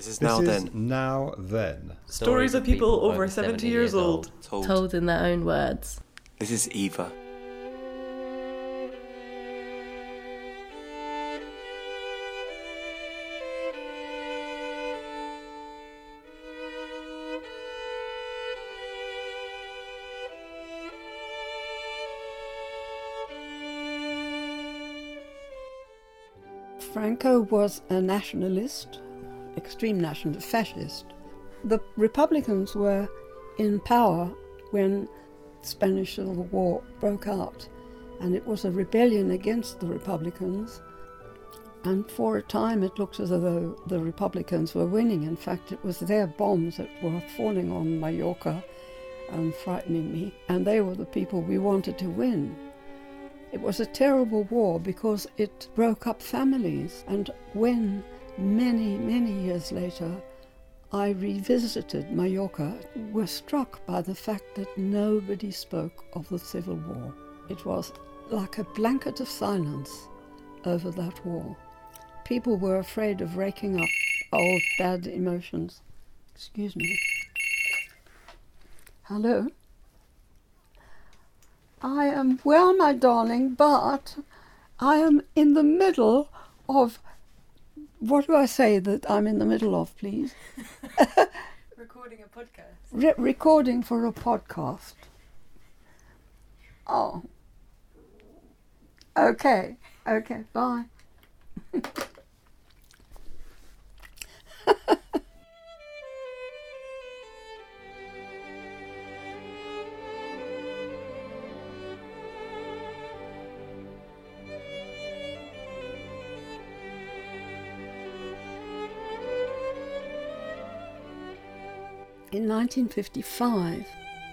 This is This now is then. now then. Stories of people over 70 years old. Told. Told in their own words. This is Eva. Franco was a nationalist, extreme nationalist, fascist. The Republicans were in power when the Spanish Civil War broke out, and it was a rebellion against the Republicans. And for a time, it looked as though the Republicans were winning. In fact, it was their bombs that were falling on Mallorca and frightening me, and they were the people we wanted to win. It was a terrible war because it broke up families. And when, many, many years later, I revisited Mallorca, were struck by the fact that nobody spoke of the Civil War. It was like a blanket of silence over that war. People were afraid of raking up old bad emotions. Excuse me. Hello? I am well, my darling, but I am in the middle of. What do I say that I'm in the middle of, please? Recording a podcast. Re- recording for a podcast. Oh. Okay, okay, bye. 1955,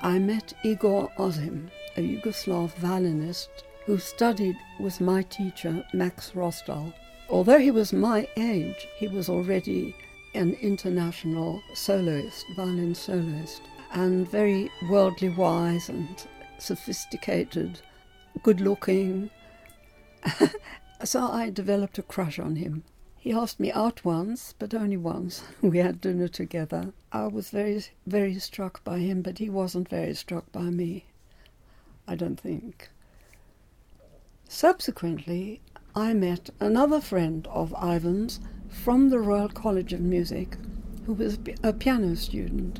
I met Igor Ozim, a Yugoslav violinist who studied with my teacher Max Rostal. Although he was my age, he was already an international soloist, violin soloist, and very worldly wise and sophisticated, good looking. so I developed a crush on him. He asked me out once, but only once. We had dinner together. I was very, very struck by him, but he wasn't very struck by me. I don't think. Subsequently, I met another friend of Ivan's from the Royal College of Music, who was a piano student.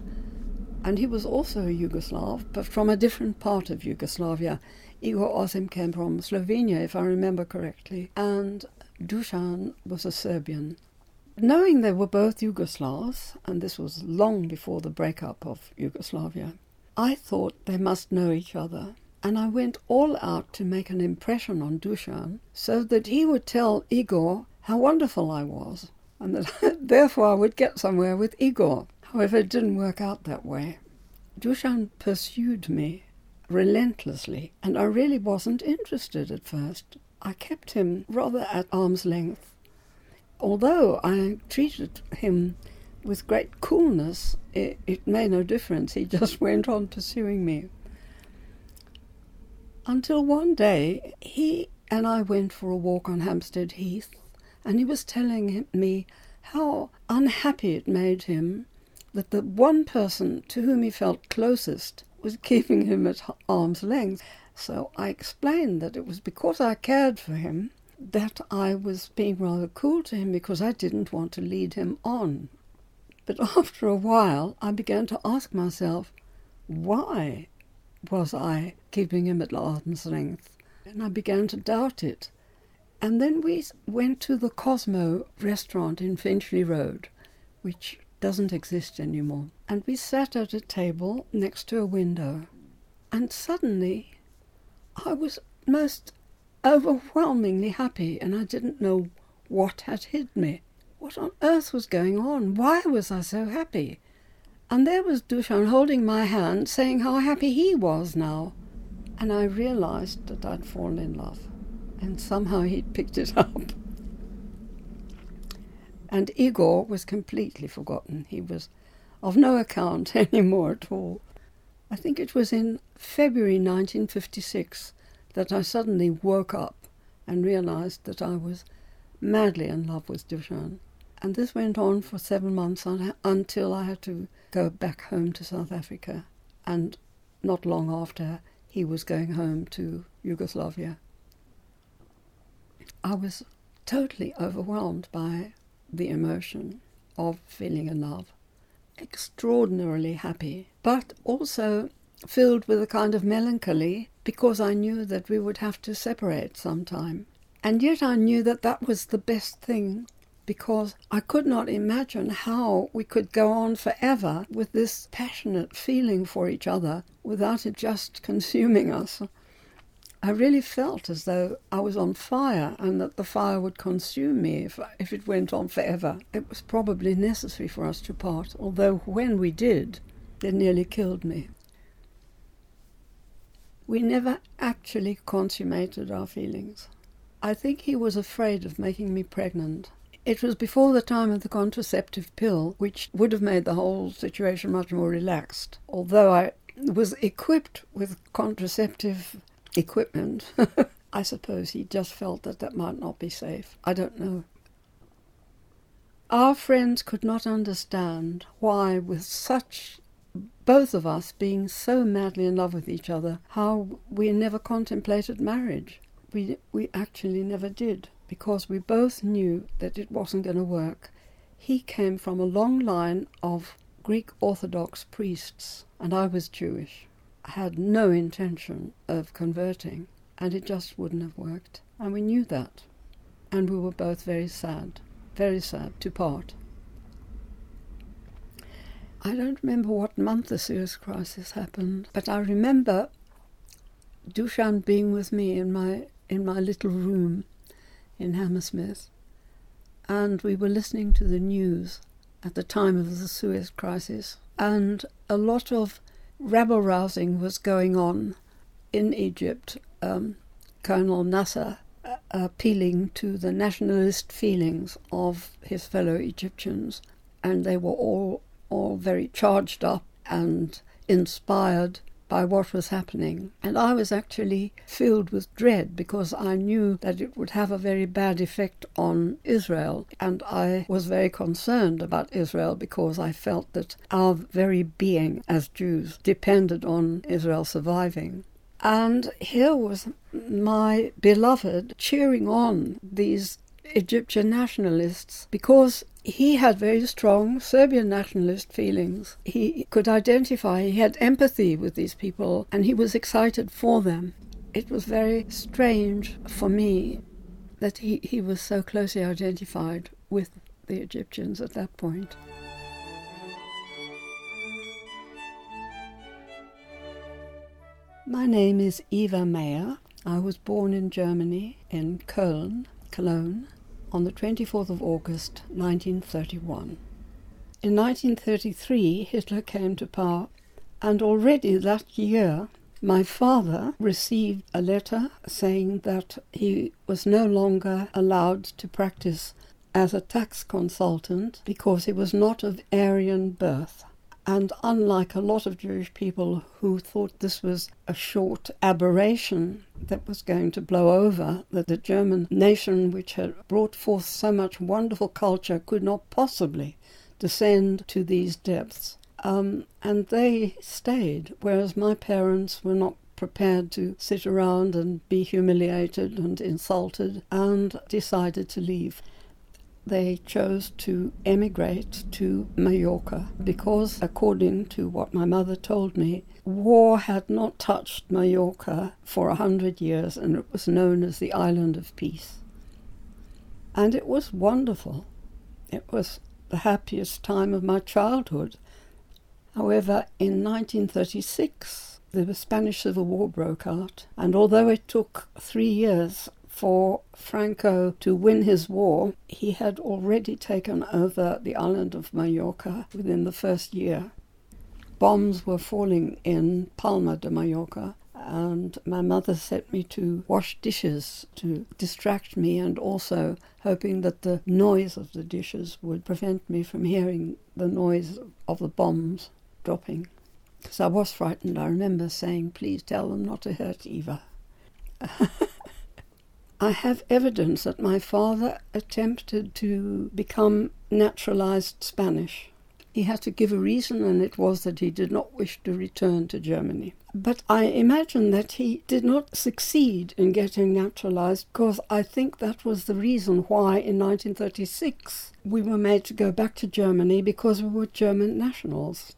And he was also a Yugoslav, but from a different part of Yugoslavia. Igor Ozim came from Slovenia, if I remember correctly, and Dusan was a Serbian. Knowing they were both Yugoslavs, and this was long before the breakup of Yugoslavia, I thought they must know each other. And I went all out to make an impression on Dusan so that he would tell Igor how wonderful I was, and that therefore I would get somewhere with Igor. However, it didn't work out that way. Dusan pursued me relentlessly, and I really wasn't interested at first. I kept him rather at arm's length. Although I treated him with great coolness, it, it made no difference. He just went on pursuing me. Until one day, he and I went for a walk on Hampstead Heath, and he was telling me how unhappy it made him that the one person to whom he felt closest was keeping him at arm's length. So I explained that it was because I cared for him that I was being rather cool to him because I didn't want to lead him on. But after a while, I began to ask myself, why was I keeping him at arm's length? And I began to doubt it. And then we went to the Cosmo restaurant in Finchley Road, which doesn't exist anymore. And we sat at a table next to a window. And suddenly, I was most overwhelmingly happy, and I didn't know what had hit me. What on earth was going on? Why was I so happy? And there was Dushan holding my hand, saying how happy he was now. And I realized that I'd fallen in love. And somehow he'd picked it up. And Igor was completely forgotten. He was of no account any more at all. I think it was in February 1956 that I suddenly woke up and realized that I was madly in love with Dushan. And this went on for seven months until I had to go back home to South Africa. And not long after, he was going home to Yugoslavia. I was totally overwhelmed by the emotion of feeling in love. Extraordinarily happy, but also filled with a kind of melancholy because I knew that we would have to separate sometime. And yet I knew that that was the best thing because I could not imagine how we could go on forever with this passionate feeling for each other without it just consuming us. I really felt as though I was on fire and that the fire would consume me if, if it went on forever. It was probably necessary for us to part, although when we did, it nearly killed me. We never actually consummated our feelings. I think he was afraid of making me pregnant. It was before the time of the contraceptive pill, which would have made the whole situation much more relaxed. Although I was equipped with contraceptive equipment, I suppose he just felt that that might not be safe. I don't know. Our friends could not understand why, with such both of us being so madly in love with each other, how we never contemplated marriage. We, we actually never did, because we both knew that it wasn't going to work. He came from a long line of Greek Orthodox priests, and I was Jewish. I had no intention of converting, and it just wouldn't have worked. And we knew that. And we were both very sad, very sad to part. I don't remember what month the Suez Crisis happened, but I remember Dushan being with me in my in my little room in Hammersmith, and we were listening to the news at the time of the Suez Crisis, and a lot of rabble rousing was going on in Egypt. Um, Colonel Nasser uh, appealing to the nationalist feelings of his fellow Egyptians, and they were all all very charged up and inspired by what was happening. And I was actually filled with dread because I knew that it would have a very bad effect on Israel. And I was very concerned about Israel because I felt that our very being as Jews depended on Israel surviving. And here was my beloved cheering on these Egyptian nationalists because he had very strong Serbian nationalist feelings. He could identify, he had empathy with these people, and he was excited for them. It was very strange for me that he, he was so closely identified with the Egyptians at that point. My name is Eva Mayer. I was born in Germany, in Köln, Cologne, on the 24th of August 1931. In 1933, Hitler came to power, and already that year, my father received a letter saying that he was no longer allowed to practice as a tax consultant because he was not of Aryan birth. And unlike a lot of Jewish people who thought this was a short aberration that was going to blow over, that the German nation, which had brought forth so much wonderful culture, could not possibly descend to these depths. Um, and they stayed, whereas my parents were not prepared to sit around and be humiliated and insulted and decided to leave they chose to emigrate to Mallorca because, according to what my mother told me, war had not touched Mallorca for a hundred years and it was known as the Island of Peace. And it was wonderful. It was the happiest time of my childhood. However, in 1936, the Spanish Civil War broke out, and although it took three years for Franco to win his war, he had already taken over the island of Mallorca within the first year. Bombs were falling in Palma de Mallorca, and my mother set me to wash dishes to distract me and also hoping that the noise of the dishes would prevent me from hearing the noise of the bombs dropping. Because I was frightened, I remember saying, Please tell them not to hurt Eva. I have evidence that my father attempted to become naturalized Spanish. He had to give a reason, and it was that he did not wish to return to Germany. But I imagine that he did not succeed in getting naturalized because I think that was the reason why in 1936 we were made to go back to Germany because we were German nationals.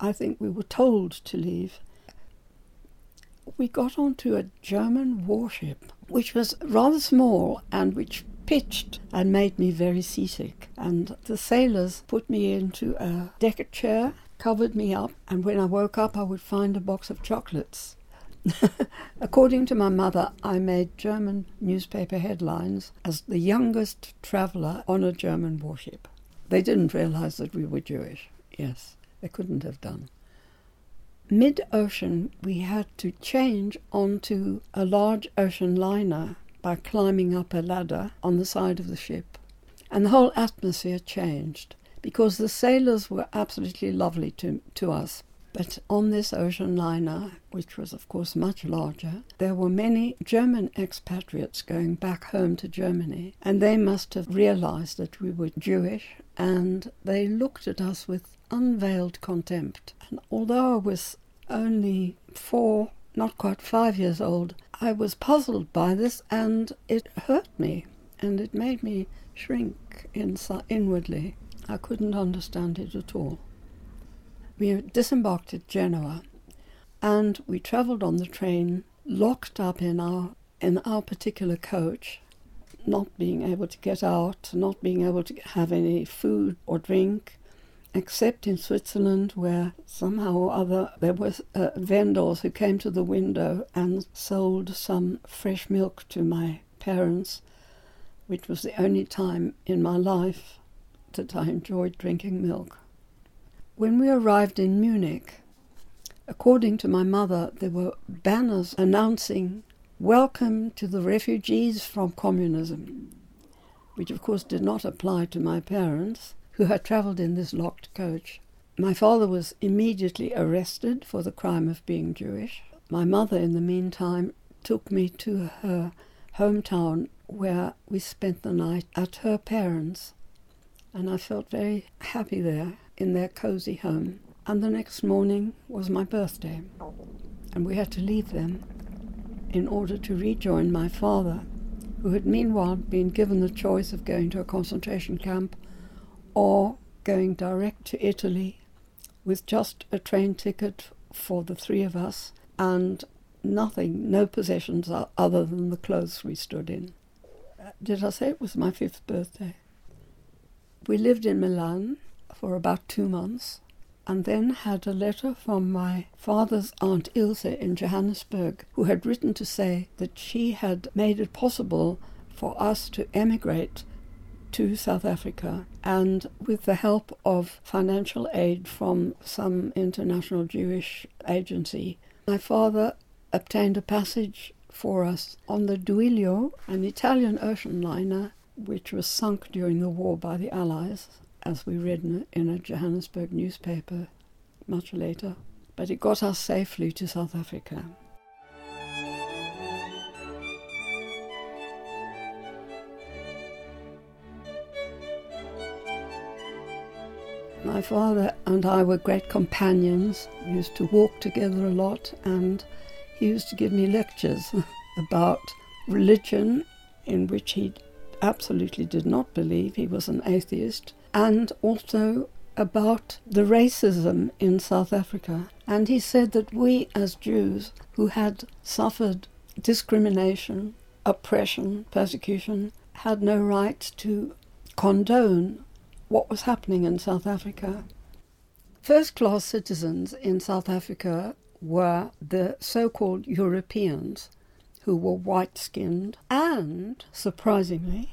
I think we were told to leave. We got onto a German warship, which was rather small and which pitched and made me very seasick. And the sailors put me into a deck chair, covered me up, and when I woke up, I would find a box of chocolates. According to my mother, I made German newspaper headlines as the youngest traveller on a German warship. They didn't realize that we were Jewish. Yes, they couldn't have done. Mid ocean, we had to change onto a large ocean liner by climbing up a ladder on the side of the ship. And the whole atmosphere changed because the sailors were absolutely lovely to, to us. But on this ocean liner, which was of course much larger, there were many German expatriates going back home to Germany, and they must have realized that we were Jewish, and they looked at us with unveiled contempt. And although I was only four, not quite five years old, I was puzzled by this and it hurt me and it made me shrink inside, inwardly. I couldn't understand it at all. We disembarked at Genoa and we travelled on the train locked up in our in our particular coach, not being able to get out, not being able to have any food or drink, except in Switzerland, where somehow or other there were uh, vendors who came to the window and sold some fresh milk to my parents, which was the only time in my life that I enjoyed drinking milk. When we arrived in Munich, according to my mother, there were banners announcing Welcome to the refugees from communism, which of course did not apply to my parents who had travelled in this locked coach. My father was immediately arrested for the crime of being Jewish. My mother, in the meantime, took me to her hometown where we spent the night at her parents', and I felt very happy there in their cozy home. And the next morning was my birthday, and we had to leave them in order to rejoin my father, who had meanwhile been given the choice of going to a concentration camp or going direct to Italy with just a train ticket for the three of us and nothing, no possessions other than the clothes we stood in. Did I say it was my fifth birthday? We lived in Milan for about two months and then had a letter from my father's aunt Ilse in Johannesburg, who had written to say that she had made it possible for us to emigrate to South Africa, and with the help of financial aid from some international Jewish agency, my father obtained a passage for us on the Duilio, an Italian ocean liner which was sunk during the war by the Allies, as we read in a, Johannesburg newspaper much later. But it got us safely to South Africa. My father and I were great companions. We used to walk together a lot, and he used to give me lectures about religion, in which he absolutely did not believe. He was an atheist, and also about the racism in South Africa. And he said that we, as Jews who had suffered discrimination, oppression, persecution, had no right to condone what was happening in South Africa. First class citizens in South Africa were the so called Europeans, who were white skinned, and, surprisingly,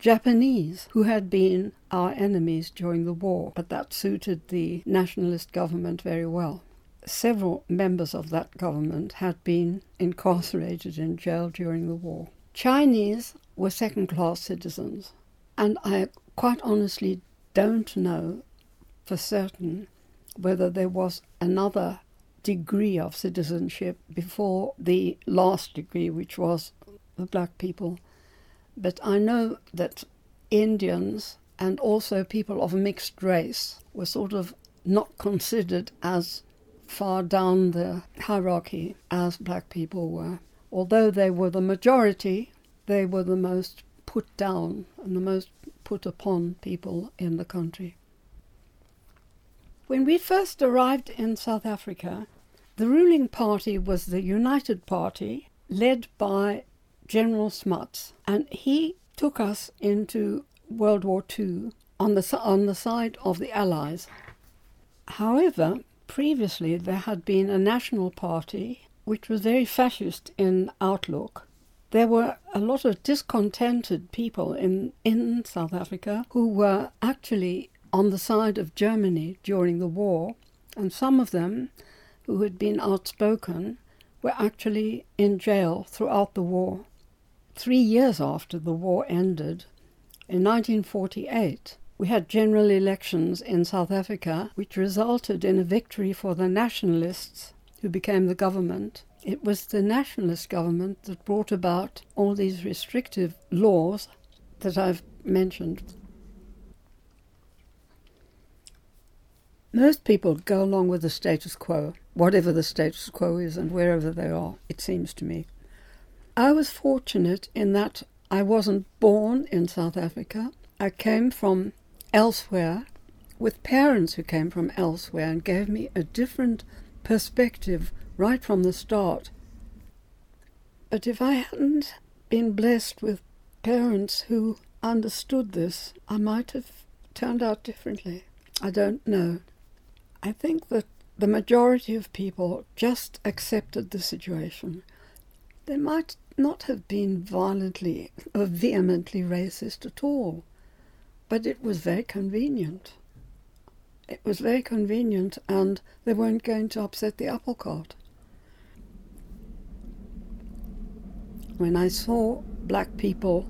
Japanese, who had been our enemies during the war, but that suited the nationalist government very well. Several members of that government had been incarcerated in jail during the war. Chinese were second class citizens, and I quite honestly don't know for certain whether there was another degree of citizenship before the last degree, which was the black people. But I know that Indians and also people of mixed race were sort of not considered as far down the hierarchy as black people were. Although they were the majority, they were the most put down and the most put upon people in the country. When we first arrived in South Africa, the ruling party was the United Party, led by General Smuts, and he took us into World War II on the, on the side of the Allies. However, previously there had been a national party which was very fascist in outlook. There were a lot of discontented people in, in South Africa who were actually on the side of Germany during the war, and some of them who had been outspoken were actually in jail throughout the war. Three years after the war ended, in 1948, we had general elections in South Africa, which resulted in a victory for the nationalists who became the government. It was the nationalist government that brought about all these restrictive laws that I've mentioned. Most people go along with the status quo, whatever the status quo is and wherever they are, it seems to me. I was fortunate in that I wasn't born in South Africa. I came from elsewhere with parents who came from elsewhere and gave me a different perspective right from the start. But if I hadn't been blessed with parents who understood this, I might have turned out differently. I don't know. I think that the majority of people just accepted the situation. They might not have been violently or vehemently racist at all, but it was very convenient. It was very convenient, and they weren't going to upset the apple cart. When I saw black people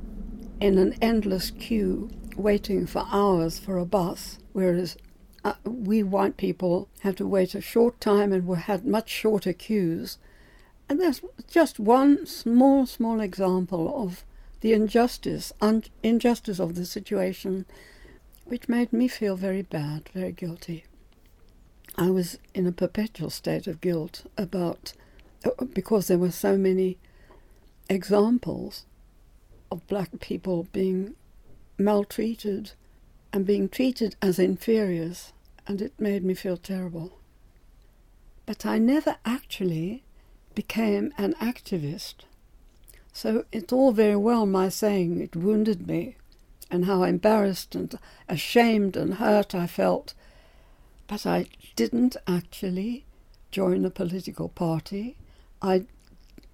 in an endless queue waiting for hours for a bus, whereas uh, we white people had to wait a short time and we had much shorter queues, and that's just one small, small example of the injustice, un- injustice of the situation, which made me feel very bad, very guilty. I was in a perpetual state of guilt about, uh, because there were so many examples of black people being maltreated and being treated as inferiors, and it made me feel terrible. But I never actually became an activist. So it's all very well my saying it wounded me and how embarrassed and ashamed and hurt I felt. But I didn't actually join a political party. I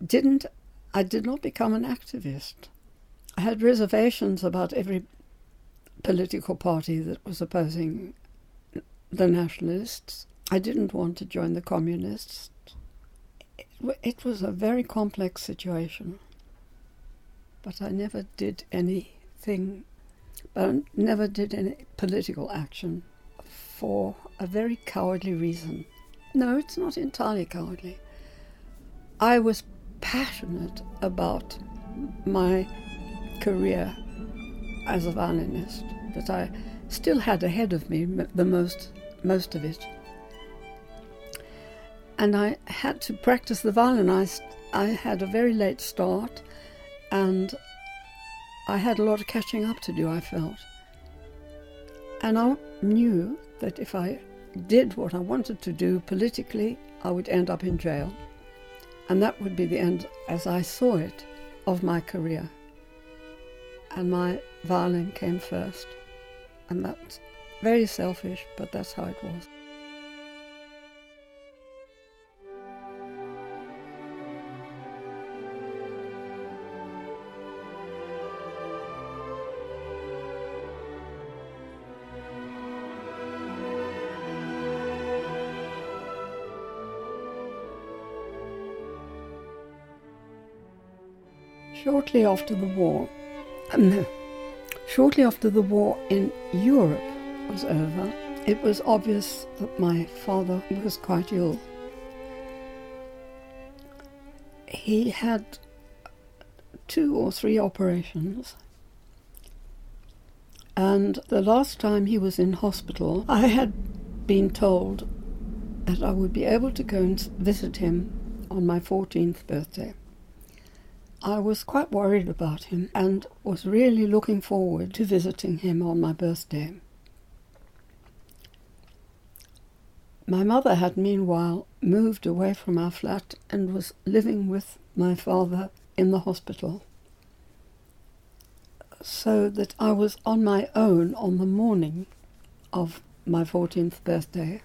didn't I did not become an activist. I had reservations about every political party that was opposing the nationalists. I didn't want to join the communists it was a very complex situation. But I never did anything, but I never did any political action for a very cowardly reason. No, it's not entirely cowardly. I was passionate about my career as a violinist that I still had ahead of me the most most of it and I had to practice the violin. I, I had a very late start, and I had a lot of catching up to do, I felt. And I knew that if I did what I wanted to do politically, I would end up in jail. And that would be the end, as I saw it, of my career. And my violin came first. And that's very selfish, but that's how it was. Shortly after the war, shortly after the war in Europe was over, it was obvious that my father was quite ill. He had two or three operations, And the last time he was in hospital, I had been told that I would be able to go and visit him on my 14th birthday. I was quite worried about him and was really looking forward to visiting him on my birthday. My mother had meanwhile moved away from our flat and was living with my father in the hospital. So that I was on my own on the morning of my 14th birthday.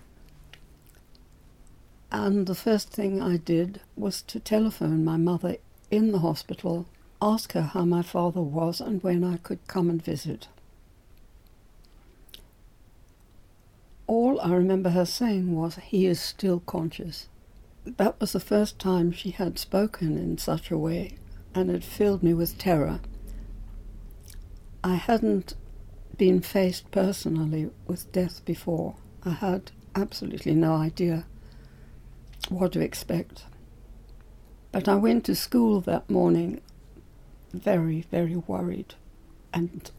And the first thing I did was to telephone my mother in the hospital, ask her how my father was and when I could come and visit. All I remember her saying was, He is still conscious. That was the first time she had spoken in such a way, and it filled me with terror. I hadn't been faced personally with death before. I had absolutely no idea what to expect. But I went to school that morning very, very worried. And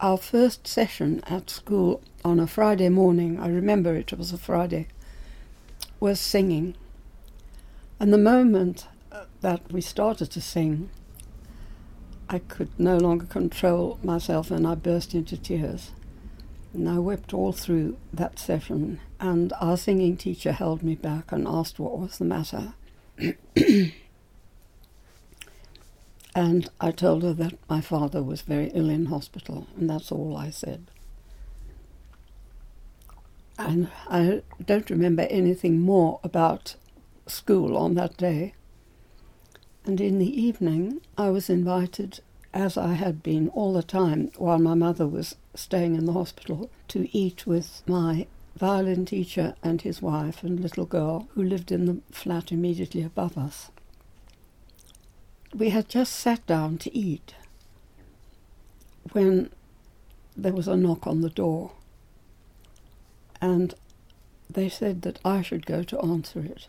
our first session at school on a Friday morning, I remember it was a Friday, was singing. And the moment uh, that we started to sing, I could no longer control myself and I burst into tears. And I wept all through that session, and our singing teacher held me back and asked what was the matter. and I told her that my father was very ill in hospital, and that's all I said. Ah. And I don't remember anything more about school on that day. And in the evening, I was invited, as I had been all the time while my mother was staying in the hospital, to eat with my violin teacher and his wife and little girl who lived in the flat immediately above us. We had just sat down to eat when there was a knock on the door, and they said that I should go to answer it.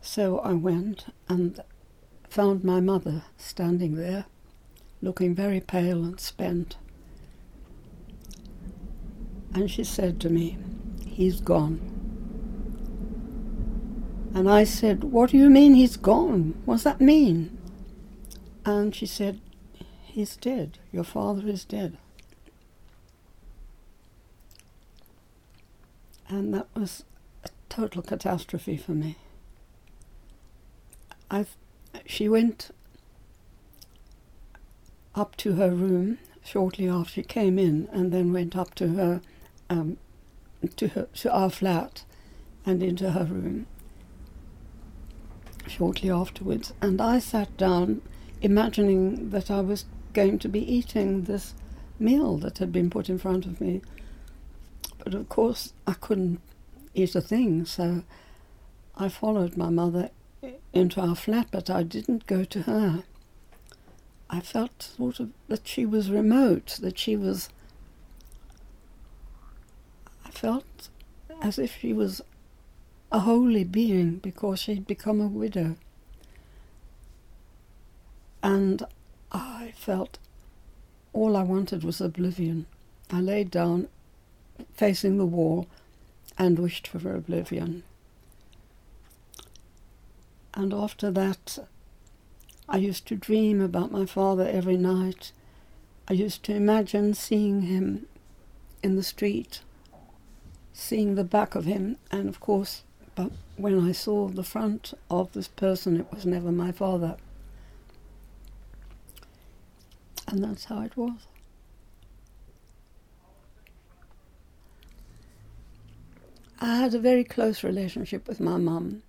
So I went and found my mother standing there, looking very pale and spent. And she said to me, He's gone. And I said, What do you mean he's gone? What does that mean? And she said, He's dead. Your father is dead. And that was a total catastrophe for me. I, she went up to her room shortly after she came in, and then went up to her um, to her to our flat and into her room shortly afterwards. And I sat down, imagining that I was going to be eating this meal that had been put in front of me. But of course, I couldn't eat a thing, so I followed my mother into our flat, but I didn't go to her. I felt sort of that she was remote, that she was I felt as if she was a holy being because she'd become a widow. And I felt all I wanted was oblivion. I laid down facing the wall and wished for oblivion. And after that, I used to dream about my father every night. I used to imagine seeing him in the street seeing the back of him, and of course, but when I saw the front of this person, it was never my father. And that's how it was. I had a very close relationship with my mum.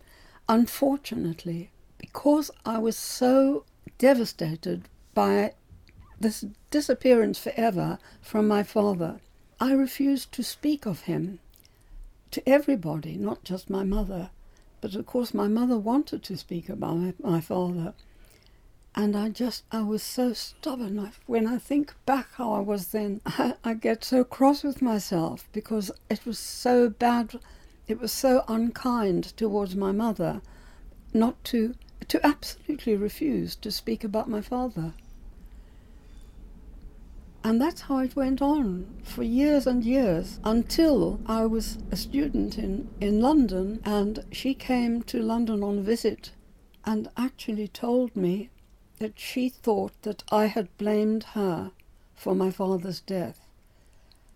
Unfortunately, because I was so devastated by this disappearance forever from my father, I refused to speak of him to everybody, not just my mother. But of course, my mother wanted to speak about my, my father. And I just, I was so stubborn. I, when I think back how I was then, I, I get so cross with myself because it was so bad, it was so unkind towards my mother not to, to absolutely refuse to speak about my father. And that's how it went on for years and years until I was a student in, in London and she came to London on a visit and actually told me that she thought that I had blamed her for my father's death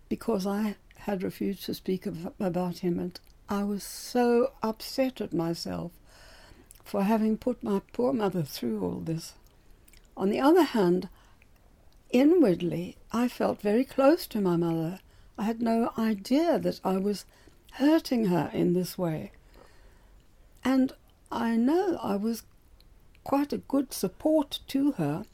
because I had refused to speak of, about him and I was so upset at myself for having put my poor mother through all this. On the other hand, inwardly, I felt very close to my mother. I had no idea that I was hurting her in this way. And I know I was quite a good support to her.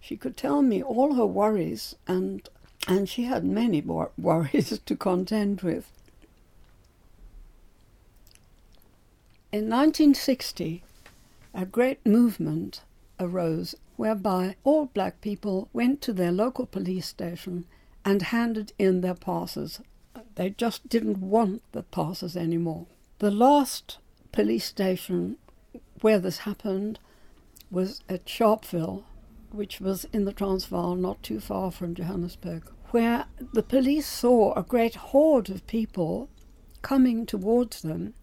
She could tell me all her worries, and, and she had many worries to contend with. In 1960, a great movement arose whereby all black people went to their local police station and handed in their passes. They just didn't want the passes anymore. The last police station where this happened was at Sharpeville, which was in the Transvaal, not too far from Johannesburg, where the police saw a great horde of people coming towards them.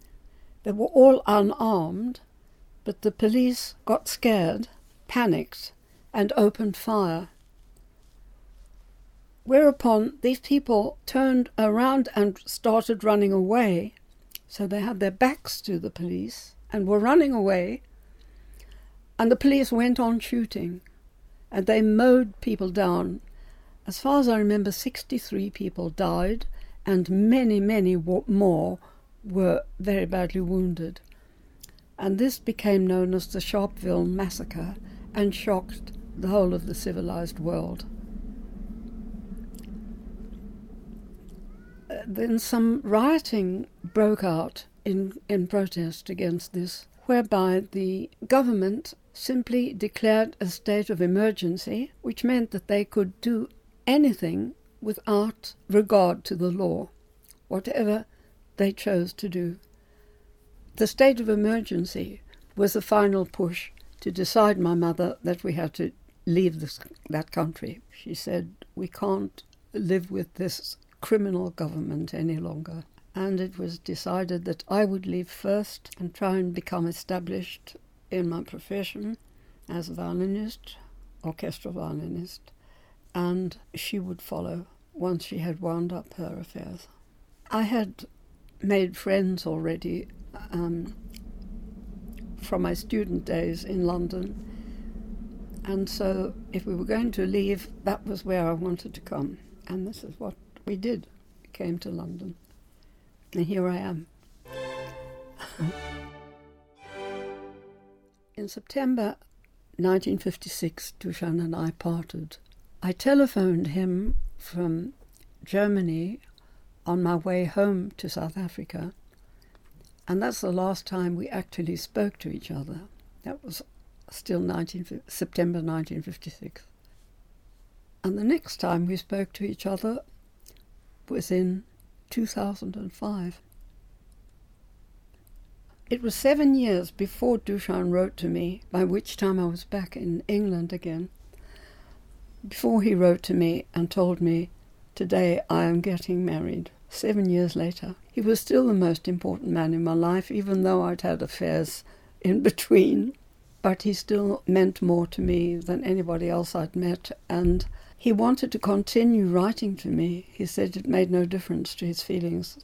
They were all unarmed, but the police got scared panicked and opened fire. Whereupon these people turned around and started running away. So they had their backs to the police and were running away. And the police went on shooting and they mowed people down. As far as I remember, 63 people died and many, many more were very badly wounded. And this became known as the Sharpeville Massacre and shocked the whole of the civilized world. Uh, then some rioting broke out in, in protest against this, whereby the government simply declared a state of emergency, which meant that they could do anything without regard to the law, whatever they chose to do. The state of emergency was the final push to decide my mother that we had to leave this, that country. She said, We can't live with this criminal government any longer. And it was decided that I would leave first and try and become established in my profession as a violinist, orchestral violinist, and she would follow once she had wound up her affairs. I had made friends already um, from my student days in London. And so, if we were going to leave, that was where I wanted to come. And this is what we did. We came to London. And here I am. in September 1956, Dushan and I parted. I telephoned him from Germany on my way home to South Africa and that's the last time we actually spoke to each other. That was still 19, September 1956. And the next time we spoke to each other was in 2005. It was seven years before Dushan wrote to me, by which time I was back in England again. Before he wrote to me and told me, Today I am getting married seven years later. He was still the most important man in my life, even though I'd had affairs in between. But he still meant more to me than anybody else I'd met, and he wanted to continue writing to me. He said it made no difference to his feelings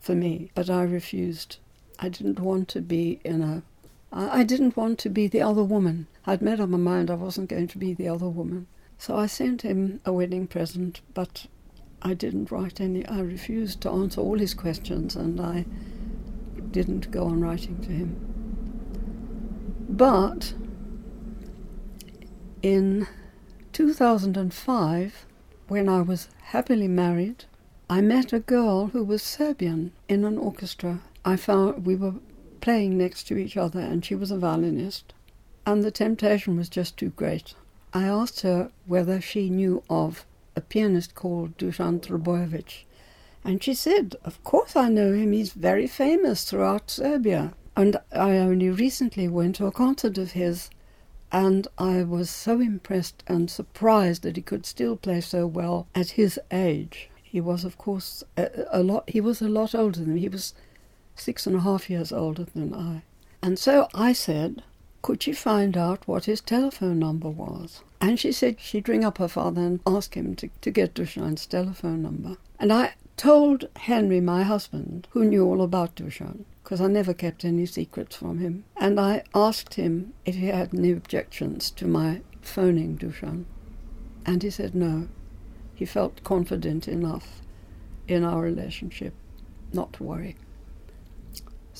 for me, but I refused. I didn't want to be in a I didn't want to be the other woman. I'd made up my mind I wasn't going to be the other woman. So I sent him a wedding present, but I didn't write any, I refused to answer all his questions and I didn't go on writing to him. But in 2005, when I was happily married, I met a girl who was Serbian in an orchestra. I found we were playing next to each other and she was a violinist, and the temptation was just too great. I asked her whether she knew of a pianist called Dusan Trbojevic. And she said, Of course I know him, he's very famous throughout Serbia. And I only recently went to a concert of his And I was so impressed and surprised that he could still play so well at his age. He was, of course, a, a lot. He was a lot older than me. He was six and a half years older than I. And so I said, could she find out what his telephone number was? And she said she'd ring up her father and ask him to, to get Dushan's telephone number. And I told Henry, my husband, who knew all about Dushan, because I never kept any secrets from him. And I asked him if he had any objections to my phoning Dushan. And he said no. He felt confident enough in our relationship not to worry.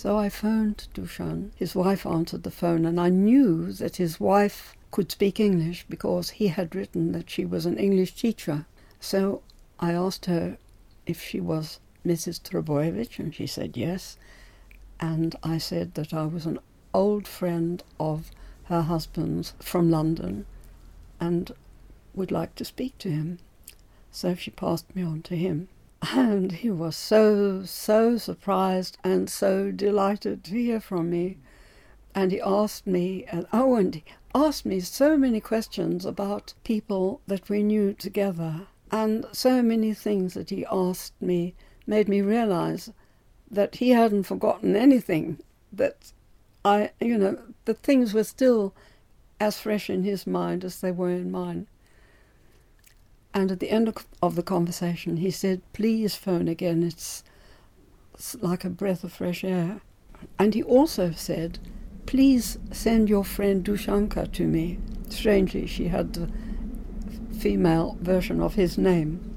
So I phoned Dushan. His wife answered the phone, and I knew that his wife could speak English because he had written that she was an English teacher. So I asked her if she was Mrs. Trebojevic, and she said yes. And I said that I was an old friend of her husband's from London and would like to speak to him. So she passed me on to him. And he was so, so surprised and so delighted to hear from me. And he asked me, and oh, and he asked me so many questions about people that we knew together. And so many things that he asked me made me realize that he hadn't forgotten anything, that I, you know, the things were still as fresh in his mind as they were in mine. And at the end of the conversation, he said, Please phone again. It's, like a breath of fresh air. And he also said, Please send your friend Dushanka to me. Strangely, she had the female version of his name.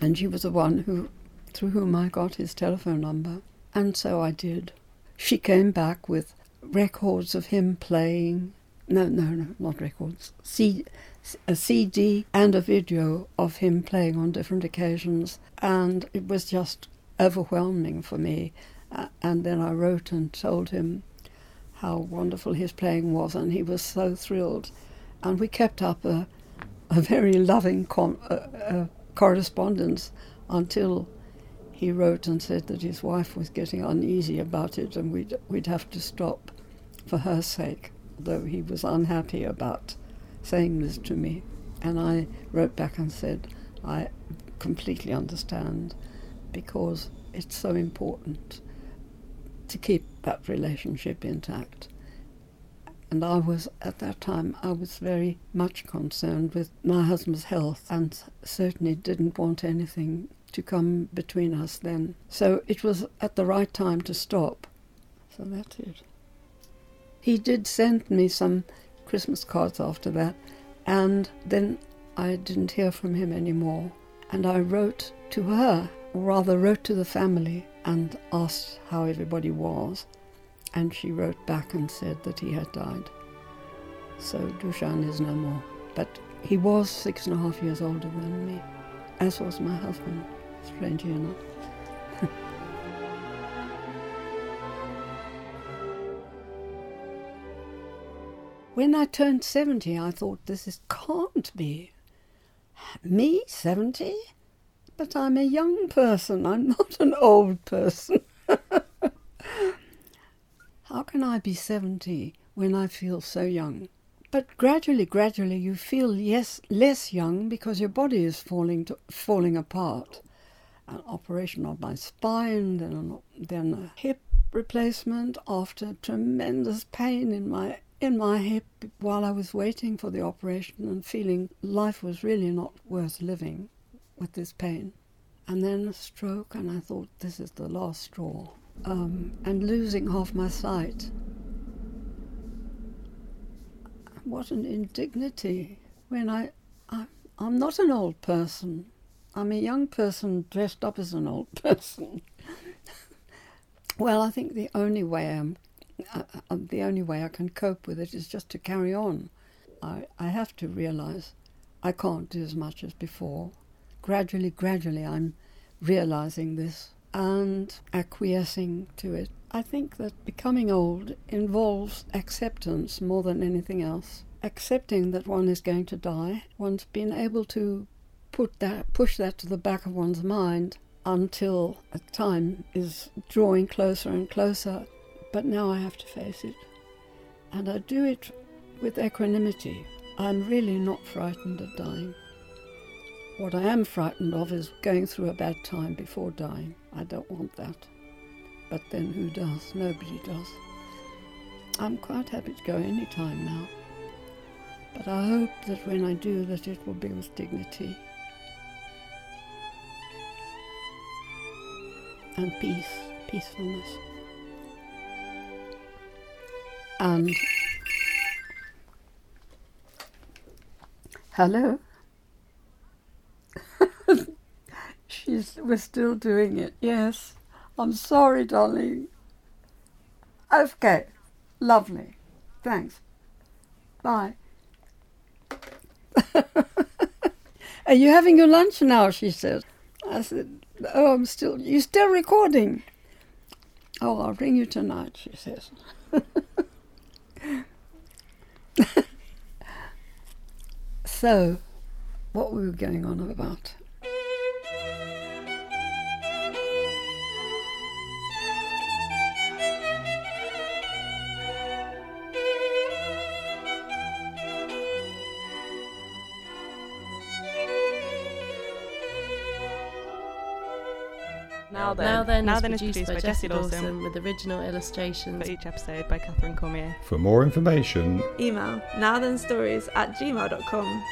And she was the one who, through whom I got his telephone number. And so I did. She came back with records of him playing. No, no, no, not records. See, a CD and a video of him playing on different occasions, and it was just overwhelming for me. Uh, and then I wrote and told him how wonderful his playing was, and he was so thrilled. And we kept up a, a very loving uh, uh, correspondence until he wrote and said that his wife was getting uneasy about it and we'd, we'd have to stop for her sake, though he was unhappy about saying this to me. And I wrote back and said, I completely understand because it's so important to keep that relationship intact. And I was, at that time, I was very much concerned with my husband's health and certainly didn't want anything to come between us then. So it was at the right time to stop. So that's it. He did send me some Christmas cards after that. And then I didn't hear from him anymore. And I wrote to her, or rather wrote to the family, and asked how everybody was. And she wrote back and said that he had died. So Dushan is no more. But he was six and a half years older than me, as was my husband, strangely enough. When I turned 70, I thought, this is, can't be. Me, 70? But I'm a young person, I'm not an old person. How can I be 70 when I feel so young? But gradually, gradually, you feel yes, less young because your body is falling, to, falling apart. An operation of my spine, then, then a hip replacement after tremendous pain in my in my hip while I was waiting for the operation and feeling life was really not worth living with this pain. And then a stroke, and I thought, this is the last straw. Um, and losing half my sight. What an indignity when I, I, I'm not an old person. I'm a young person dressed up as an old person. well, I think the only way I'm uh, uh, the only way I can cope with it is just to carry on. I, I have to realize I can't do as much as before. Gradually, gradually, I'm realizing this and acquiescing to it. I think that becoming old involves acceptance more than anything else. Accepting that one is going to die, one's been able to put that, push that to the back of one's mind until a time is drawing closer and closer but now I have to face it. And I do it with equanimity. I'm really not frightened of dying. What I am frightened of is going through a bad time before dying. I don't want that. But then who does? Nobody does. I'm quite happy to go any time now. But I hope that when I do that it will be with dignity and peace, peacefulness. And hello. She's we're still doing it. Yes. I'm sorry, darling. Okay. Lovely. Thanks. Bye. Are you having your lunch now? She said. I said, Oh, I'm still. You're still recording? Oh, I'll ring you tonight. She says. So, what were we going on about? Then, Now Then, now is then is produced, by, Jessie Dawson, with original illustrations. for each episode by Catherine Cormier. For more information, Email nowthenstories at gmail.com.